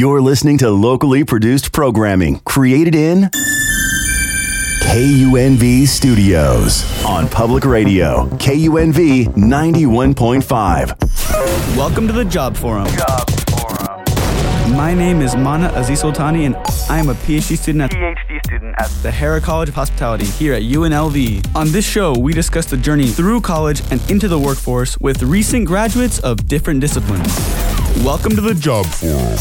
You're listening to locally produced programming created in KUNV Studios on public radio, KUNV 91.5. Welcome to the Job Forum. My name is Mana Aziz Sultani, and I am a PhD student at PhD student at the Harrah College of Hospitality here at UNLV. On this show, we discuss the journey through college and into the workforce with recent graduates of different disciplines. Welcome to the Job Forum.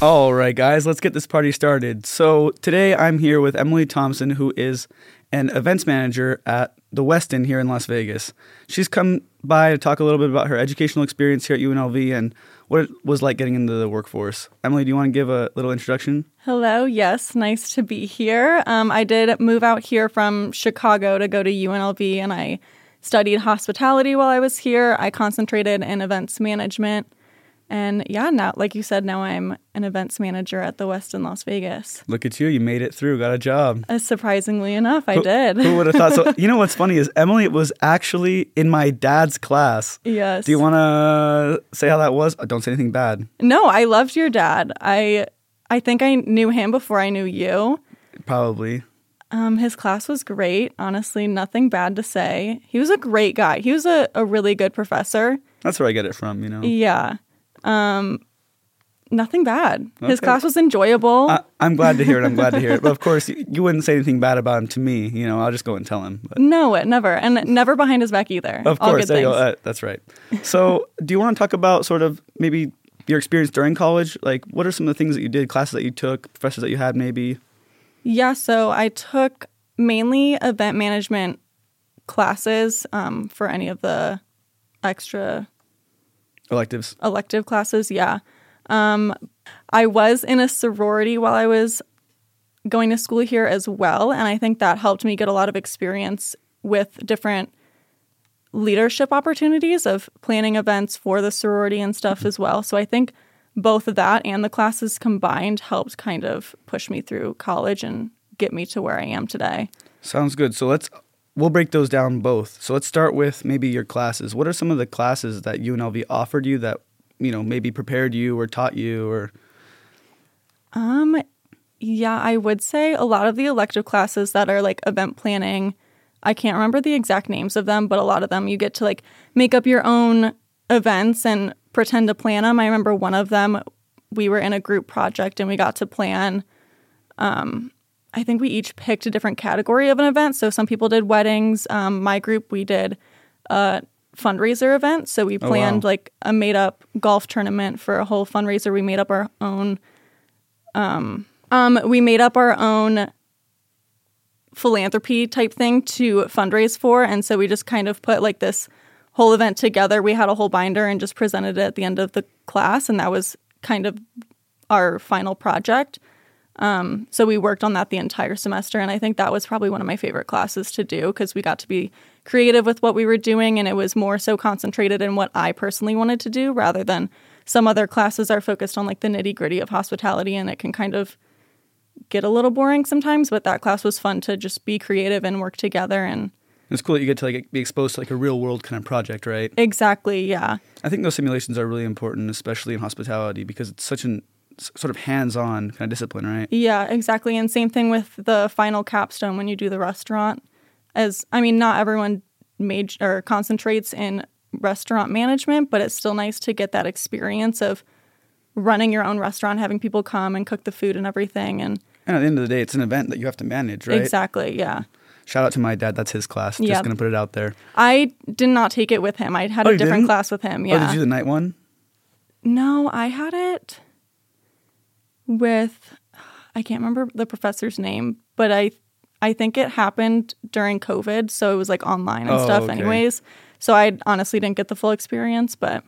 All right, guys, let's get this party started. So, today I'm here with Emily Thompson, who is an events manager at the Westin here in Las Vegas. She's come by to talk a little bit about her educational experience here at UNLV and what it was like getting into the workforce. Emily, do you want to give a little introduction? Hello, yes, nice to be here. Um, I did move out here from Chicago to go to UNLV and I studied hospitality while I was here. I concentrated in events management. And yeah, now, like you said, now I'm an events manager at the Westin Las Vegas. Look at you, you made it through, got a job. Uh, surprisingly enough, I did. Who would have thought? So, you know what's funny is Emily it was actually in my dad's class. Yes. Do you want to say how that was? Oh, don't say anything bad. No, I loved your dad. I I think I knew him before I knew you. Probably. Um, his class was great. Honestly, nothing bad to say. He was a great guy. He was a, a really good professor. That's where I get it from, you know? Yeah. Um, nothing bad. His class was enjoyable. I, I'm glad to hear it. I'm glad to hear it. But of course, you, you wouldn't say anything bad about him to me. You know, I'll just go and tell him. But no, it never, and never behind his back either. of All course, good there you go. things. Uh, that's right. So, do you want to talk about sort of maybe your experience during college? Like, what are some of the things that you did, classes that you took, professors that you had, maybe? Yeah, so I took mainly event management classes um, for any of the extra Electives. elective classes. Yeah. Um, I was in a sorority while I was going to school here as well. And I think that helped me get a lot of experience with different leadership opportunities of planning events for the sorority and stuff as well. So I think both of that and the classes combined helped kind of push me through college and get me to where I am today. Sounds good. So let's we'll break those down both. So let's start with maybe your classes. What are some of the classes that UNLV offered you that you know maybe prepared you or taught you or Um, yeah, I would say a lot of the elective classes that are like event planning, I can't remember the exact names of them, but a lot of them you get to like make up your own events and pretend to plan them. I remember one of them, we were in a group project and we got to plan. Um, I think we each picked a different category of an event. So some people did weddings. Um, my group, we did a fundraiser event. So we Oh, wow. planned like a made up golf tournament for a whole fundraiser. We made up our own Um, um, we made up our own philanthropy type thing to fundraise for. And so we just kind of put like this whole event together. We had a whole binder and just presented it at the end of the class. And that was kind of our final project. Um, so we worked on that the entire semester. And I think that was probably one of my favorite classes to do because we got to be creative with what we were doing. And it was more so concentrated in what I personally wanted to do rather than some other classes are focused on like the nitty gritty of hospitality. And it can kind of get a little boring sometimes, but that class was fun to just be creative and work together and it's cool that you get to like be exposed to like a real world kind of project, right? exactly, yeah. I think those simulations are really important, especially in hospitality, because it's such an sort of hands-on kind of discipline, right? Yeah, exactly. And same thing with the final capstone when you do the restaurant. As I mean, not everyone major or concentrates in restaurant management, but it's still nice to get that experience of running your own restaurant, having people come and cook the food and everything. And And at the end of the day, it's an event that you have to manage, right? exactly, yeah. Shout out to my dad. That's his class. Yeah. Just gonna put it out there. I did not take it with him. I had Oh, a different didn't? class with him. Oh, Yeah. did you do the night one? No, I had it with I can't remember the professor's name, but I I think it happened during COVID, so it was like online and Oh, stuff okay. anyways. So I honestly didn't get the full experience, but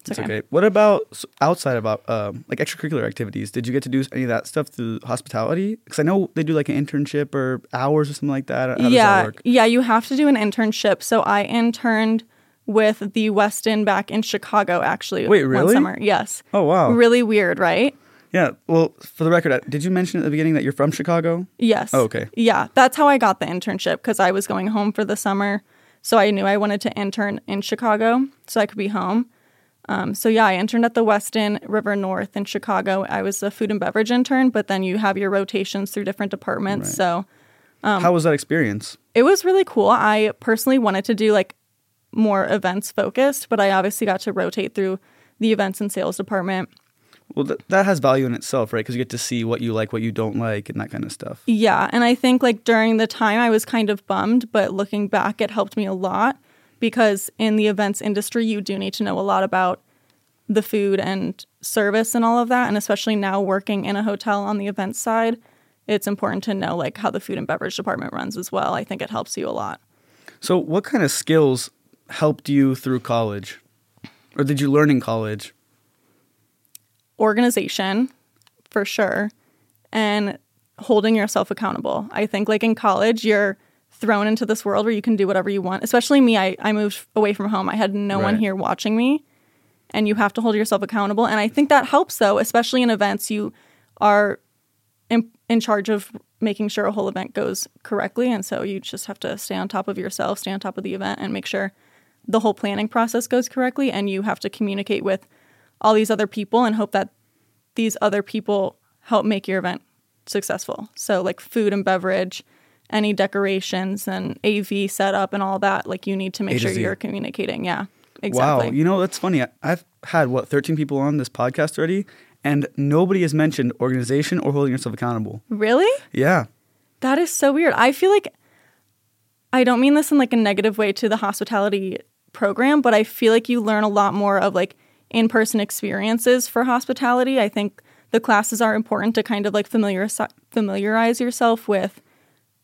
it's It's okay. okay. What about outside about um, like extracurricular activities? Did you get to do any of that stuff through hospitality? Because I know they do like an internship or hours or something like that. How does yeah, that work? yeah, you have to do an internship. So I interned with the Westin back in Chicago actually. Wait, One really? summer. Yes. Oh wow. Really weird, right? Yeah. Well, for the record, uh, did you mention at the beginning that you're from Chicago? Yes. Oh, okay. Yeah, that's how I got the internship because I was going home for the summer. So I knew I wanted to intern in Chicago so I could be home. Um, so yeah, I interned at the Westin River North in Chicago. I was a food and beverage intern, but then you have your rotations through different departments. Right. So um, How was that experience? it was really cool. I personally wanted to do like more events focused, but I obviously got to rotate through the events and sales department. Well, th- that has value in itself, right? Because you get to see what you like, what you don't like, and that kind of stuff. Yeah, and I think like during the time I was kind of bummed, but looking back, it helped me a lot because in the events industry, you do need to know a lot about the food and service and all of that. And especially now working in a hotel on the events side, it's important to know like how the food and beverage department runs as well. I think it helps you a lot. So, what kind of skills helped you through college, or did you learn in college? Organization for sure and holding yourself accountable. I think like in college you're thrown into this world where you can do whatever you want. Especially me, I, I moved away from home. I had no one here watching me and you have to hold yourself accountable. And I think that helps though, especially in events you are in, in charge of making sure a whole event goes correctly. And so you just have to stay on top of yourself, stay on top of the event and make sure the whole planning process goes correctly. And you have to communicate with all these other people and hope that these other people help make your event successful. So like food and beverage, any decorations and AV setup and all that, like you need to make sure Z. you're communicating. Yeah. Exactly. Wow, you know that's funny. I've had what 13 people on this podcast already, and nobody has mentioned organization or holding yourself accountable. really? Yeah, That is so weird. I feel like I don't mean this in like a negative way to the hospitality program, but I feel like you learn a lot more of like in-person experiences for hospitality. I think the classes are important to kind of like familiarize familiarize yourself with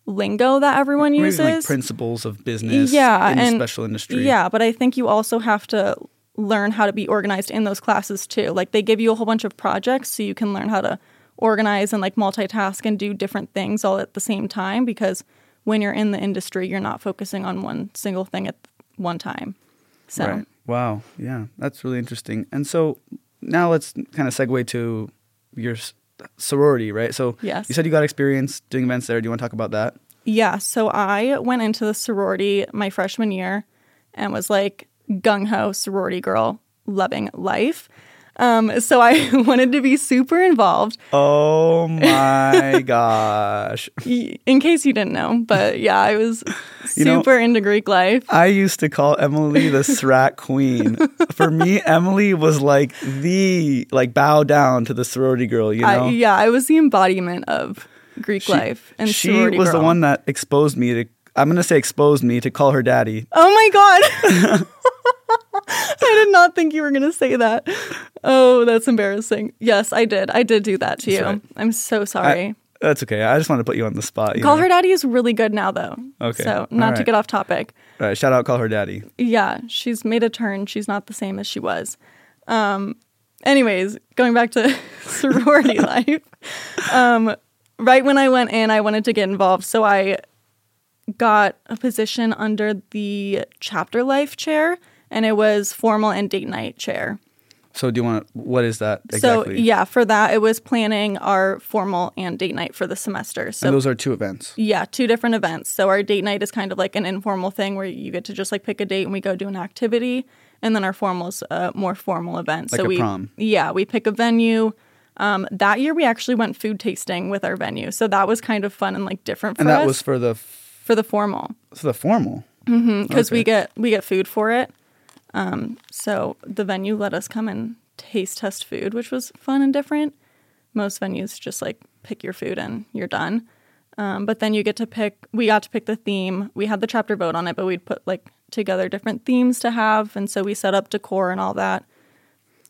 lingo that everyone Or uses. like principles of business. yeah, in and special industry. Yeah, but I think you also have to learn how to be organized in those classes too. Like they give you a whole bunch of projects so you can learn how to organize and like multitask and do different things all at the same time because when you're in the industry, you're not focusing on one single thing at one time. So, Right. Wow. Yeah, that's really interesting. And so now let's kind of segue to your sorority, right? So Yes. you said you got experience doing events there. Do you want to talk about that? yeah, so I went into the sorority my freshman year and was like gung ho sorority girl, loving life. Um, so I wanted to be super involved. Oh my gosh. In case you didn't know, but yeah, I was You know- super into Greek life. I used to call Emily the Srat Queen. For me, Emily was like the like bow down to the sorority girl. You know, I, yeah, I was the embodiment of Greek She- life and she was the one that exposed me to. I'm gonna say exposed me to call her daddy. Oh my god. I did not think you were going to say that. Oh, that's embarrassing. Yes, I did. I did do that to you. right. I'm so sorry. That's okay. I just wanted to put you on the spot. Call know? her daddy is really good now though. Okay. So, not to get off topic. All right, shout out, call her daddy. Yeah, she's made a turn. She's not the same as she was. Um, anyways, going back to sorority life. Um, right when I went in, I wanted to get involved. So I got a position under the chapter life chair, and it was formal and date night chair. So, do you want? to What is that exactly? So yeah, for that, it was planning our formal and date night for the semester. So and those are two events. yeah, two different events. So our date night is kind of like an informal thing where you get to just like pick a date and we go do an activity, and then our formal is a more formal event. Like so we prom. yeah we pick a venue. Um, that year we actually went food tasting with our venue, so that was kind of fun and like different for And that us was for the for the formal for the formal. because we Okay. get we get food for it. Um, so the venue let us come and taste test food, which was fun and different. Most venues just like pick your food and you're done. Um, but then you get to pick. We got to pick the theme. We had the chapter vote on it, but we'd put like together different themes to have, and so we set up decor and all that.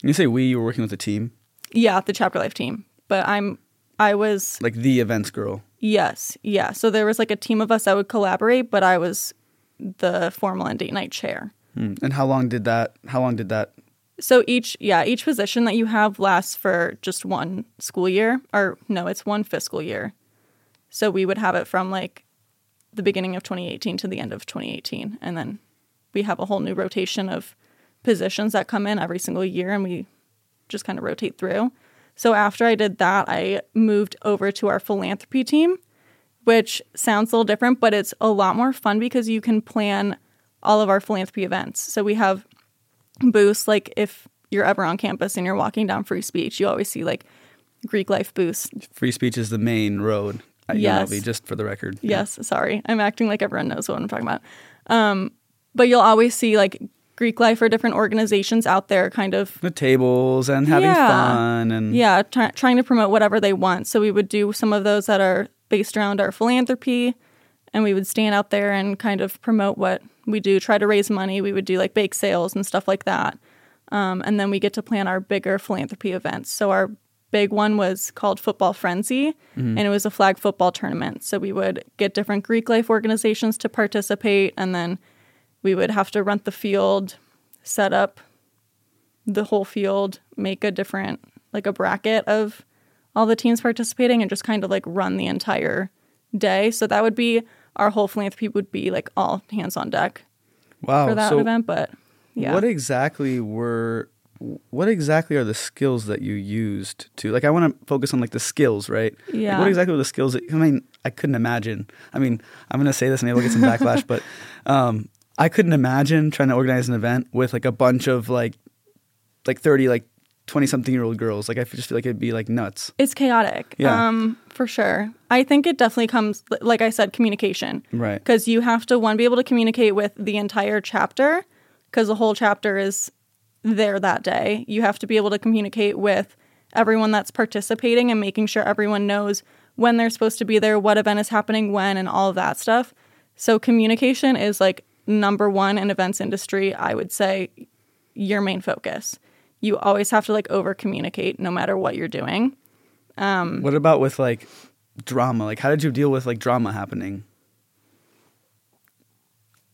You say we, you were working with a team, Yeah, the chapter life team. But I'm I was like the events girl. yes, yeah. So there was like a team of us that would collaborate, but I was the formal and date night chair. Hmm. And how long did that? How long did that? So each yeah, each position that you have lasts for just one school year or no, it's one fiscal year. So we would have it from like the beginning of 2018 to the end of 2018 and then we have a whole new rotation of positions that come in every single year and we just kind of rotate through. So after I did that, I moved over to our philanthropy team, which sounds a little different, but it's a lot more fun because you can plan all of our philanthropy events. So we have booths like if you're ever on campus and you're walking down free speech, you always see like Greek life booths. Free speech is the main road at Yes. UNLV, just for the record. Yeah. Yes, sorry. I'm acting like everyone knows what I'm talking about. Um, but you'll always see like Greek life or different organizations out there kind of The tables and having Yeah. fun and yeah, try trying to promote whatever they want. So we would do some of those that are based around our philanthropy, and we would stand out there and kind of promote what we do, try to raise money. We would do like bake sales and stuff like that. Um, and then we get to plan our bigger philanthropy events. So our big one was called Football Frenzy, and it was a flag football tournament. So we would get different Greek life organizations to participate, and then we would have to rent the field, set up the whole field, make a different like a bracket of all the teams participating and just kind of like run the entire day. So that would be our whole philanthropy would be like all hands on deck wow. for that so event. But yeah. what exactly were what exactly are the skills that you used to like I want to focus on like the skills, right? Like, Yeah. what exactly were the skills that I mean, I couldn't imagine. I mean, I'm going to say this and maybe I'll get some backlash, but um I couldn't imagine trying to organize an event with like a bunch of like like 30 like 20 something year old girls. Like I just feel like it'd be like nuts. it's chaotic. Yeah. Um, for sure. I think it definitely comes like I said, communication. Right. Because you have to one be able to communicate with the entire chapter because the whole chapter is there that day. You have to be able to communicate with everyone that's participating and making sure everyone knows when they're supposed to be there, what event is happening when, and all of that stuff. So communication is like number one in events industry. I would say your main focus. You always have to like over communicate no matter what you're doing. What about with like drama? Like how did you deal with like drama happening?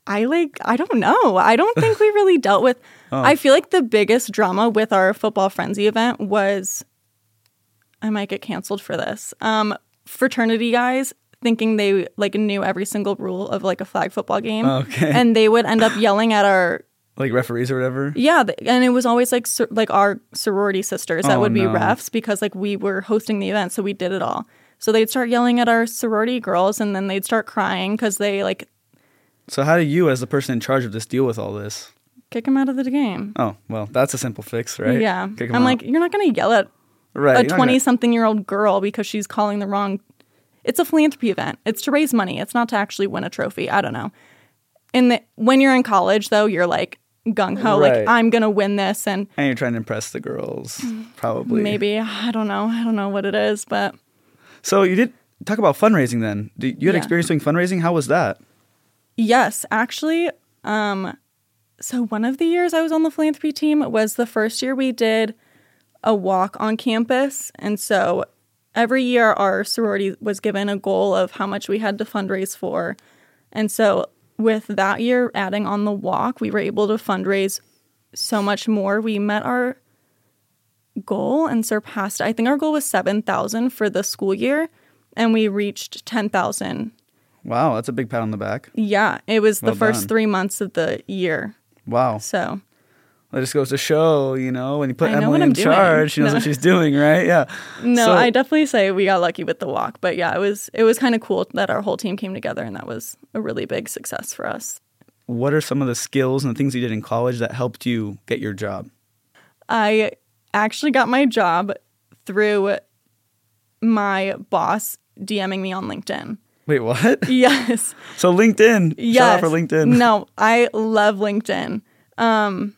I like I don't know. I don't think we really dealt with I feel like the biggest drama with our football frenzy event was I might get canceled for this. Um fraternity guys thinking they like knew every single rule of like a flag football game Okay. and they would end up yelling at our Like referees or whatever? yeah and it was always like sor- like our sorority sisters that Oh, would be no. refs because like we were hosting the event so we did it all so they'd start yelling at our sorority girls and then they'd start crying because they like So how do you as the person in charge of this deal with all this? kick them out of the game Oh, well, that's a simple fix, right? Yeah. I'm out. like, you're not going to yell at right, a you're not 20 gonna- something year old girl because she's calling the wrong. It's a philanthropy event. It's to raise money. It's not to actually win a trophy. I don't know. And the, when you're in college, though, you're like gung ho, Right. like, I'm going to win this. And And you're trying to impress the girls, probably. maybe, I don't know. I don't know what it is, but So you did talk about fundraising then. You had Yeah. experience doing fundraising. How was that? Yes, actually, um, so one of the years I was on the philanthropy team was the first year we did a walk on campus. And so every year our sorority was given a goal of how much we had to fundraise for. And so with that year adding on the walk, we were able to fundraise so much more. We met our goal and surpassed. I think our goal was 7,000 for the school year and we reached 10,000 Wow, that's a big pat on the back. yeah, it was the first done. three months of the year. Wow. So That just goes to show, you know, when you put Emily in doing. charge, she knows No. what she's doing, right? Yeah. no, So- I definitely say we got lucky with the walk. But yeah, it was it was kind of cool that our whole team came together, and that was a really big success for us. What are some of the skills and the things you did in college that helped you get your job? I actually got my job through my boss DMing me on LinkedIn. Wait, what? Yes. So LinkedIn. Yes. Shout out for LinkedIn. No, I love LinkedIn. Um,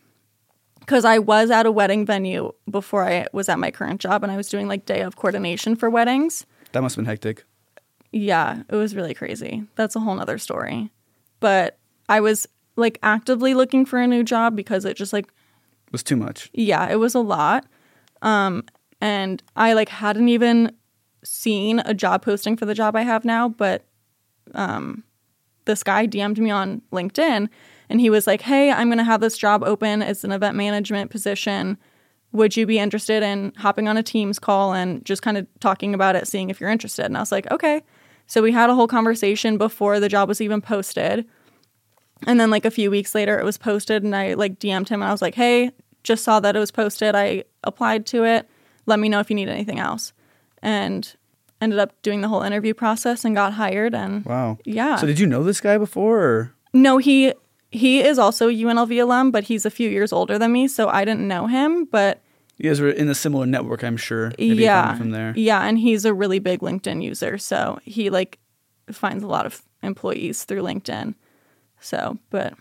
because I was at a wedding venue before I was at my current job, and I was doing like day of coordination for weddings. That must have been hectic. Yeah, it was really crazy. That's a whole nother story. But I was like actively looking for a new job because it just like It was too much. yeah, it was a lot. Um, and I like hadn't even seen a job posting for the job I have now, but um, this guy DM'd me on LinkedIn and he was like, Hey, I'm gonna have this job open. It's an event management position. Would you be interested in hopping on a Teams call and just kind of talking about it, seeing if you're interested? And I was like, Okay. So we had a whole conversation before the job was even posted. And then like a few weeks later it was posted and I like DM'd him and I was like, "Hey, just saw that it was posted. I applied to it. Let me know if you need anything else." And ended up doing the whole interview process and got hired and Wow. Yeah. So did you know this guy before? Or? no, he he is also a UNLV alum, but he's a few years older than me, so I didn't know him. But You guys were in a similar network, I'm sure. Maybe yeah, from there. yeah, and he's a really big LinkedIn user, so he like finds a lot of employees through LinkedIn. So, but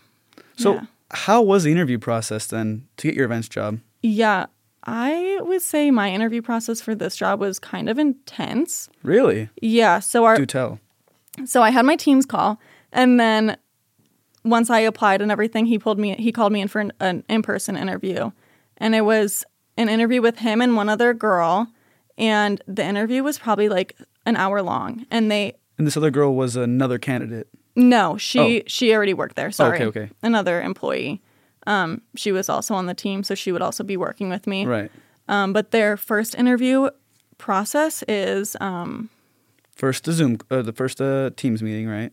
So, yeah. how was the interview process then to get your events job? yeah, I would say my interview process for this job was kind of intense. Really? Yeah, so our Do tell. so I had my Teams call, and then once I applied and everything, he pulled me. He called me in for an, an in-person interview, and it was an interview with him and one other girl, and the interview was probably like an hour long. And they And this other girl was another candidate. no, she she already worked there. Sorry, Oh. okay, okay. another employee. Um, she was also on the team, so she would also be working with me. Right. Um, but their first interview process is um, First the Zoom, uh, the first uh, Teams meeting, right?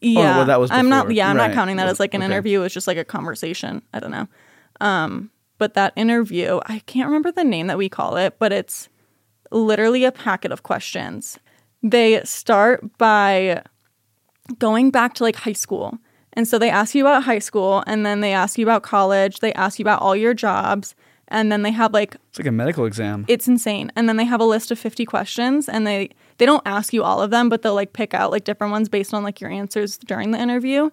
Yeah, well, that was I'm not. Yeah, I'm Right. not counting that as like an Okay. interview. It's just like a conversation. I don't know. Um, but that interview, I can't remember the name that we call it, but it's literally a packet of questions. They start by going back to like high school, and so they ask you about high school, and then they ask you about college. They ask you about all your jobs, and then they have like It's like a medical exam. it's insane. And then they have a list of 50 questions and they they don't ask you all of them, but they'll like pick out like different ones based on like your answers during the interview.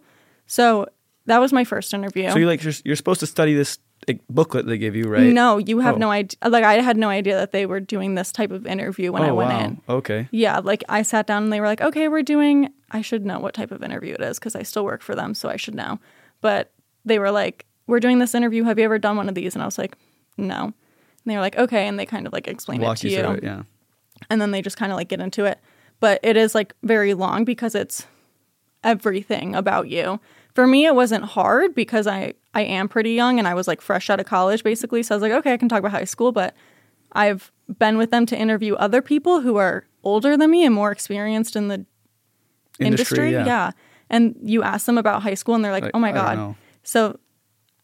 So that was my first interview. so you like you're, you're supposed to study this like, booklet they give you, right? No, you have Oh. no idea. Like I had no idea that they were doing this type of interview when oh I went wow. in. Okay. Yeah, like I sat down and they were like, "Okay, we're doing I should know what type of interview it is because I still work for them, so I should know." But they were like, "We're doing this interview. Have you ever done one of these?" And I was like, "No." And they were like, "Okay," and they kind of like explained Walk it you to through it. Yeah. And then they just kind of like get into it. But it is like very long because it's everything about you. For me, it wasn't hard because I I am pretty young and I was like fresh out of college basically. So I was like, okay, I can talk about high school, but I've been with them to interview other people who are older than me and more experienced in the industry. yeah. And you ask them about high school and they're like, Like, oh my I God. So,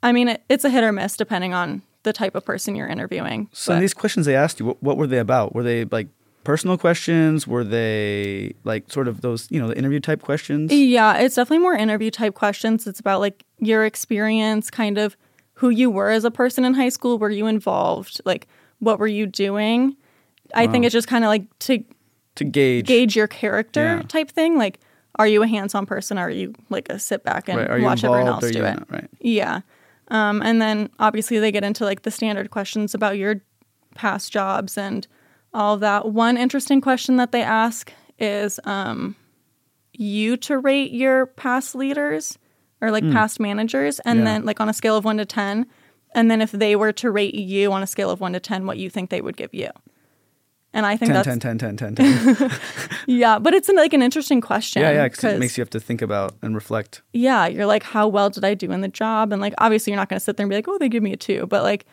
I mean, it, it's a hit or miss depending on the type of person you're interviewing. So these questions they asked you, what, what were they about? Were they like personal questions? Were they like sort of those, you know, the interview type questions? Yeah, it's definitely more interview type questions. It's about like your experience, kind of who you were as a person in high school. Were you involved? Like, what were you doing? I think it's just kind of like to To gauge. gauge your character Yeah. type thing. Like, are you a hands on person? Or are you like a sit back and Right. Watch everyone else? Do it? not? Right. Yeah. Um, and then obviously they get into like the standard questions about your past jobs and all of that. One interesting question that they ask is um, you to rate your past leaders or like past managers, and Yeah. then like on a scale of one to 10. And then if they were to rate you on a scale of one to 10, what you think they would give you. And I think 10, that's 10, 10, 10, 10, 10. yeah, but it's an, like an interesting question. yeah, yeah, because it makes you have to think about and reflect. yeah, you're like, how well did I do in the job? And like, obviously, you're not going to sit there and be like, oh, they give me a two, but like,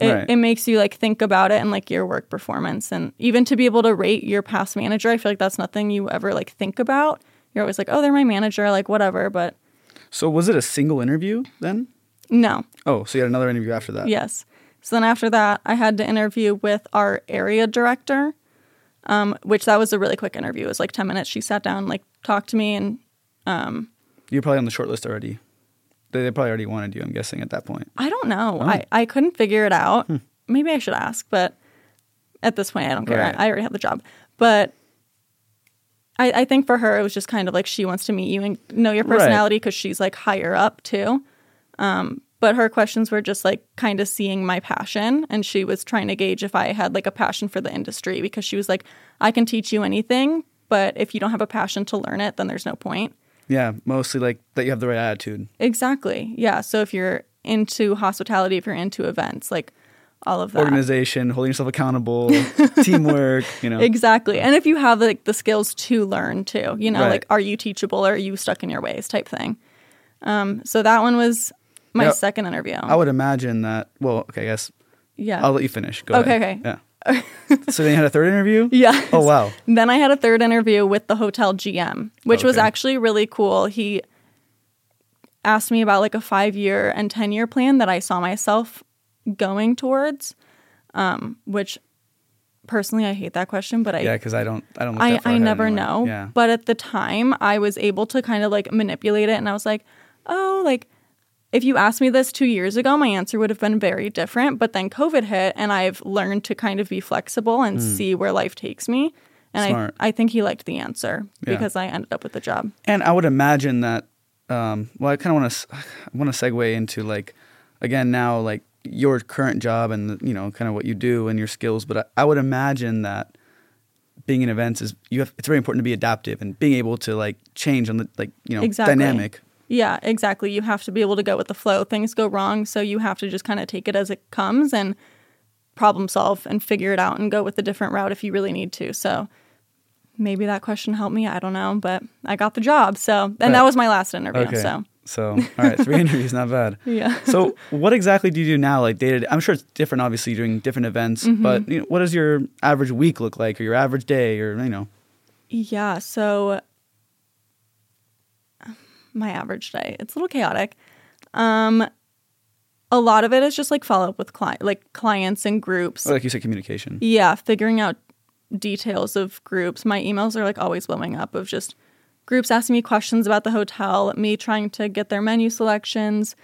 it, Right. it makes you like think about it and like your work performance. And even to be able to rate your past manager, I feel like that's nothing you ever like think about. You're always like, oh, they're my manager, like whatever. But So was it a single interview then? no, Oh, so you had another interview after that. yes. So then after that, I had to interview with our area director, um, which that was a really quick interview. It was like 10 minutes. She sat down, like talked to me and You're probably on the short list already. They, probably already wanted you, I'm guessing, at that point. I don't know. Oh. I, I couldn't figure it out. Maybe I should ask, but at this point, I don't care. Right. I, I already have the job. But I, I think for her, it was just kind of like she wants to meet you and know your personality because she's like higher up too. Um, but her questions were just like kind of seeing my passion. And she was trying to gauge if I had like a passion for the industry because she was like, I can teach you anything, but if you don't have a passion to learn it, then there's no point. Yeah, mostly like that you have the right attitude. Exactly. Yeah. So if you're into hospitality, if you're into events, like all of that. Organization, holding yourself accountable, teamwork, you know. Exactly. And if you have like the skills to learn too, you know, Right. like are you teachable or are you stuck in your ways type thing. Um, so that one was my second interview. I would imagine that. Well, okay, I guess yeah. I'll let you finish. Go Okay, ahead. okay. Yeah. so then you had a third interview? yeah. Oh, wow. Then I had a third interview with the hotel GM, which was actually really cool. He asked me about like a five year and 10 year plan that I saw myself going towards, um, which personally I hate that question, but I, Yeah, because I don't, I don't. I, I never know. Yeah. But at the time, I was able to kind of like manipulate it. And I was like, oh, like if you asked me this two years ago, my answer would have been very different. But then COVID hit, and I've learned to kind of be flexible and see where life takes me. And. Smart. I, I think he liked the answer Yeah. because I ended up with the job. And I would imagine that. Um, well, I kind of want to. I want to segue into like, again, now like your current job and you know kind of what you do and your skills. But I, I would imagine that being in events is you have. It's very important to be adaptive and being able to like change on the like you know Exactly. dynamic. Yeah, exactly. You have to be able to go with the flow. Things go wrong, so you have to just kind of take it as it comes and problem solve and figure it out and go with a different route if you really need to. So maybe that question helped me. I don't know, but I got the job. So and Right. that was my last interview. Okay. So So all right, three interviews, not bad. yeah. So what exactly do you do now? Like day to day? I'm sure it's different. Obviously, doing different events. Mm-hmm. But you know, what does your average week look like, or your average day, or you know? Yeah, so my average day, it's a little chaotic. Um a lot of it is just like follow up with client like clients and groups. Like you said, communication. Yeah, figuring out details of groups. My emails are like always blowing up of just groups asking me questions about the hotel, me trying to get their menu selections,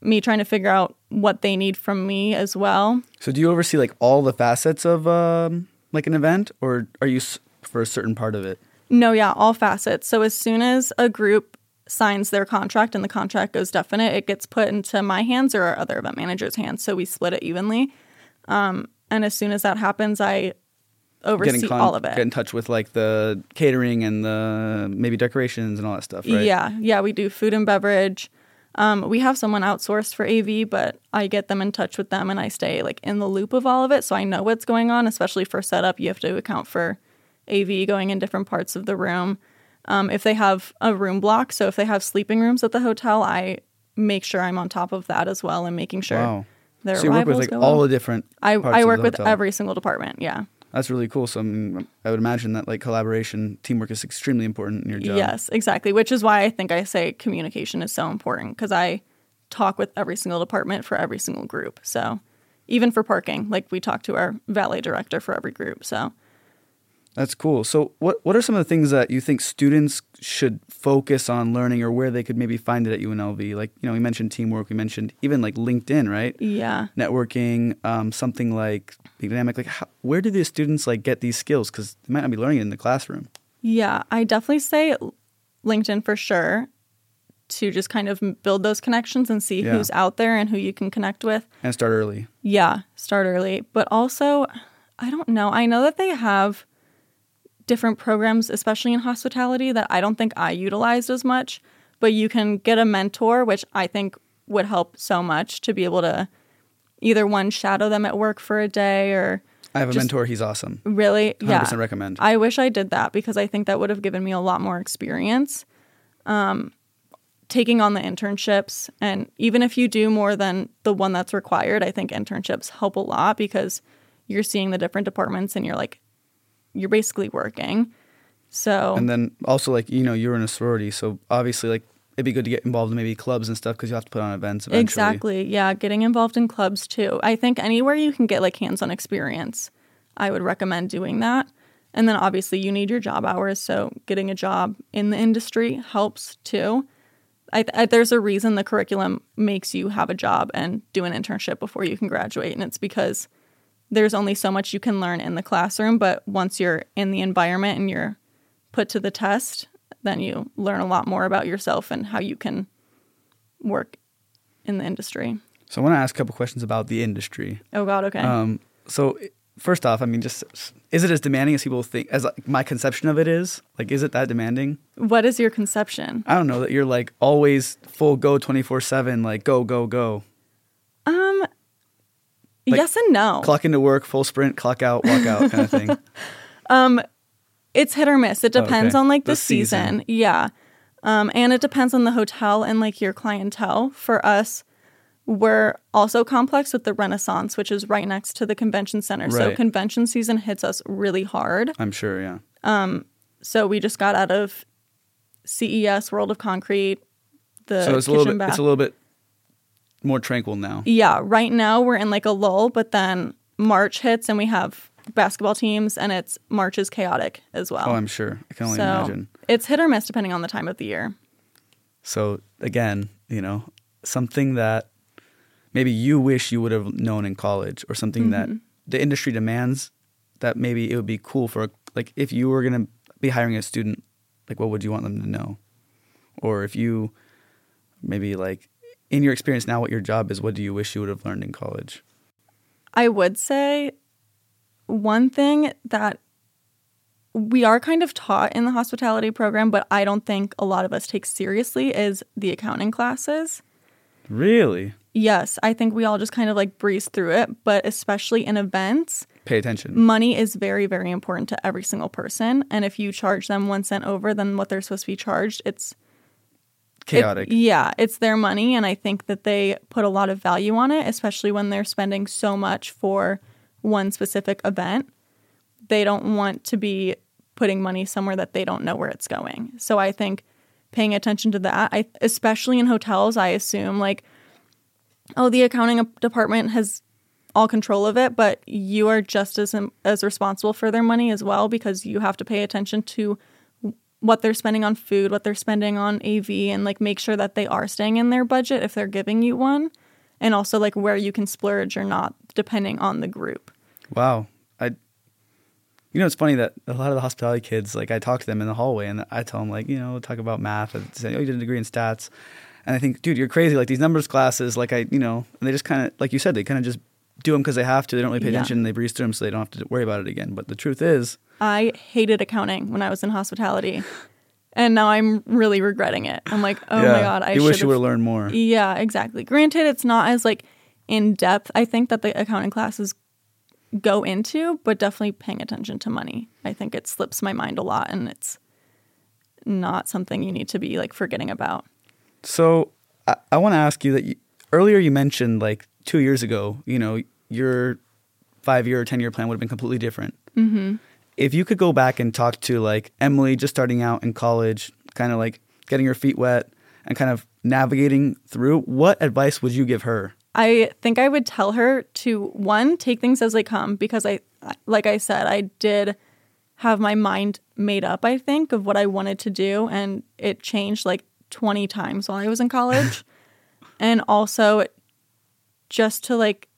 me trying to figure out what they need from me as well. So do you oversee like all the facets of um, like an event, or are you s- for a certain part of it? No, yeah, all facets. So as soon as a group signs their contract and the contract goes definite, it gets put into my hands or our other event manager's hands. So we split it evenly. Um, and as soon as that happens, I oversee con- all of it. Get in touch with like the catering and the maybe decorations and all that stuff, right? Yeah, yeah, we do food and beverage. Um, we have someone outsourced for AV, but I get them in touch with them and I stay like in the loop of all of it, so I know what's going on. Especially for setup, you have to account for AV going in different parts of the room. Um, if they have a room block, so if they have sleeping rooms at the hotel, I make sure I'm on top of that as well and making sure Wow. their So you work with like go all well. the different. I, I work with hotel. every single department. Yeah. That's really cool. So I, mean, I would imagine that like collaboration, teamwork is extremely important in your job. Yes, exactly. Which is why I think I say communication is so important because I talk with every single department for every single group. So even for parking, like we talk to our valet director for every group. So That's cool. So, what what are some of the things that you think students should focus on learning, or where they could maybe find it at UNLV? Like, you know, we mentioned teamwork, we mentioned even like LinkedIn, right? yeah, Networking, um, something like being dynamic. Like, how, where do the students like get these skills? Because they might not be learning it in the classroom. yeah, I definitely say LinkedIn for sure to just kind of build those connections and see Yeah. who's out there and who you can connect with. And start early. Yeah, start early. But also, I don't know. I know that they have different programs, especially in hospitality, that I don't think I utilized as much. But you can get a mentor, which I think would help so much to be able to either one shadow them at work for a day or I have a mentor. He's awesome. really, 100% yeah. recommend. I wish I did that because I think that would have given me a lot more experience. Um, taking on the internships, and even if you do more than the one that's required, I think internships help a lot because you're seeing the different departments and you're like, you're basically working. So and then also like you know you're in a sorority, so obviously like it'd be good to get involved in maybe clubs and stuff because you have to put on events eventually. Exactly. Yeah, getting involved in clubs too. I think anywhere you can get like hands-on experience, I would recommend doing that. And then obviously you need your job hours, so getting a job in the industry helps too. I, I, there's a reason the curriculum makes you have a job and do an internship before you can graduate, and it's because there's only so much you can learn in the classroom, but once you're in the environment and you're put to the test, then you learn a lot more about yourself and how you can work in the industry. So I want to ask a couple questions about the industry. Oh God, okay. Um, so first off, I mean, just is it as demanding as people think? As like, my conception of it is, like, is it that demanding? what is your conception? I don't know that you're like always full go twenty four seven, like go go go, Um, Like, yes and no. clock into work, full sprint, clock out, walk out, kind of thing. um, it's hit or miss. It depends Okay. on like the, The season. season. Yeah. Um, and it depends on the hotel and like your clientele. For us, we're also complex with the Renaissance, which is right next to the convention center. So convention season hits us really hard. I'm sure, yeah. Um, So we just got out of CES, World of Concrete, the so it's a little bit, bath. it's a little bit more tranquil now. yeah, right now we're in like a lull, but then March hits and we have basketball teams, and it's March is chaotic as well. Oh, I'm sure. I can only so imagine. it's hit or miss depending on the time of the year. So again, you know, something that maybe you wish you would have known in college or something that mm-hmm. the industry demands that maybe it would be cool for like if you were going to be hiring a student like what would you want them to know or if you maybe like in your experience now what your job is what do you wish you would have learned in college I would say one thing that we are kind of taught in the hospitality program, but I don't think a lot of us take seriously is the accounting classes. really Yes, I think we all just kind of like breeze through it, but especially in events, pay attention money is very, very important to every single person. And if you charge them one cent over than what they're supposed to be charged, it's it- chaotic yeah, it's their money. And I think that they put a lot of value on it, especially when they're spending so much for one specific event. They don't want to be putting money somewhere that they don't know where it's going. So I think paying attention to that, I, especially in hotels, I assume like, oh, the accounting department has all control of it, but you are just as as responsible for their money as well because you have to pay attention to what they're spending on food, what they're spending on AV, and like make sure that they are staying in their budget if they're giving you one, and also like where you can splurge or not depending on the group. Wow. I you know it's funny that a lot of the hospitality kids, like I talk to them in the hallway and I tell them like, you know, talk about math and say, Oh, you did a degree in stats. And I think, dude, you're crazy. Like these numbers classes, like I, you know, and they just kind of, like you said, they kind of just do them because they have to. They don't really pay Yeah. attention. And they breeze through them so they don't have to worry about it again. But the truth is, I hated accounting when I was in hospitality, and now I'm really regretting it. I'm like, oh my god, I wish you would have learned more. Yeah, exactly. Granted, it's not as like in depth. I think that the accounting classes go into, but definitely paying attention to money. I think it slips my mind a lot, and it's not something you need to be like forgetting about. So I, I want to ask you that you, earlier you mentioned like two years ago, you know, your five year or 10 year plan would have been completely different. Mm-hmm. If you could go back and talk to like Emily just starting out in college, kind of like getting her feet wet and kind of navigating through, what advice would you give her? I think I would tell her to one take things as they come because I like I said I did have my mind made up I think of what I wanted to do and it changed like 20 times while I was in college and also just to like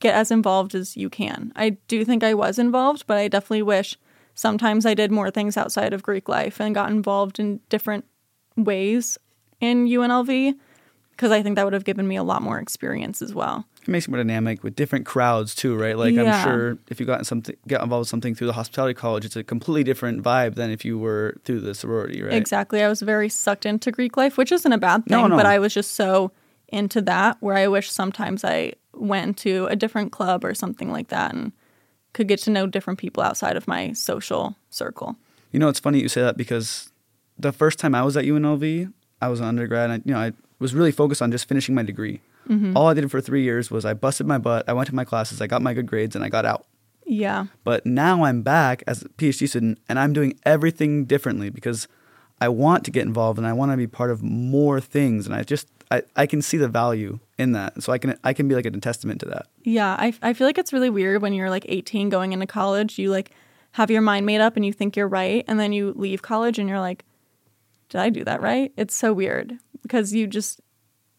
get as involved as you can. I do think I was involved but I definitely wish sometimes I did more things outside of Greek life and got involved in different ways in UNLV because I think that would have given me a lot more experience as well. It makes it more dynamic with different crowds too, right? Like Yeah. I'm sure if you got in something, get involved with something through the hospitality college, it's a completely different vibe than if you were through the sorority, right? Exactly. I was very sucked into Greek life, which isn't a bad thing, No, no. but I was just so into that where I wish sometimes I went to a different club or something like that and could get to know different people outside of my social circle. You know, it's funny you say that because the first time I was at UNLV, I was an undergrad, and I, you know, I was really focused on just finishing my degree. Mm-hmm. All I did for three years was I busted my butt. I went to my classes, I got my good grades, and I got out. Yeah. But now I'm back as a PhD student, and I'm doing everything differently because I want to get involved and I want to be part of more things, and I just I, I can see the value in that, so I can I can be like a testament to that. Yeah. I, I feel like it's really weird when you're like 18 going into college. You like have your mind made up and you think you're right. And then you leave college and you're like, did I do that right? It's so weird because you just,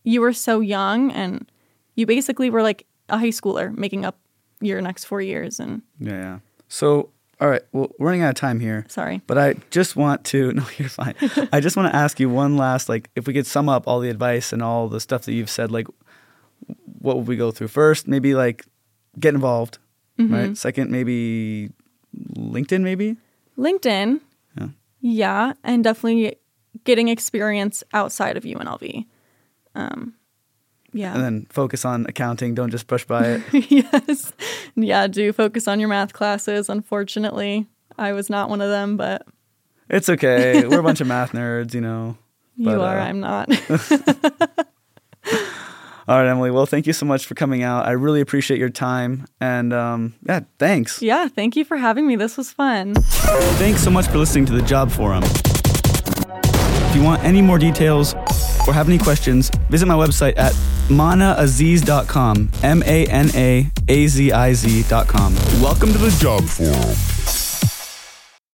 you were so young and you basically were like a high schooler making up your next four years. And Yeah, yeah. So, all right, well, we're running out of time here. sorry. But I just want to no, you're fine. I just want to ask you one last like if we could sum up all the advice and all the stuff that you've said, like what would we go through? First, maybe like get involved. Right? Second, maybe LinkedIn, maybe? LinkedIn. Yeah. Yeah. And definitely getting experience outside of UNLV. Um, yeah. And then focus on accounting. Don't just brush by it. yes. Yeah. Do focus on your math classes. Unfortunately, I was not one of them, but it's okay. We're a bunch of math nerds, you know. you But, are. uh, I'm not. All right, Emily. Well, thank you so much for coming out. I really appreciate your time. And um, yeah, thanks. yeah. Thank you for having me. This was fun. Thanks so much for listening to the Job Forum. If you want any more details or have any questions, visit my website at manaaziz.com. M A N A A Z I Z.com. Welcome to the Job Forum.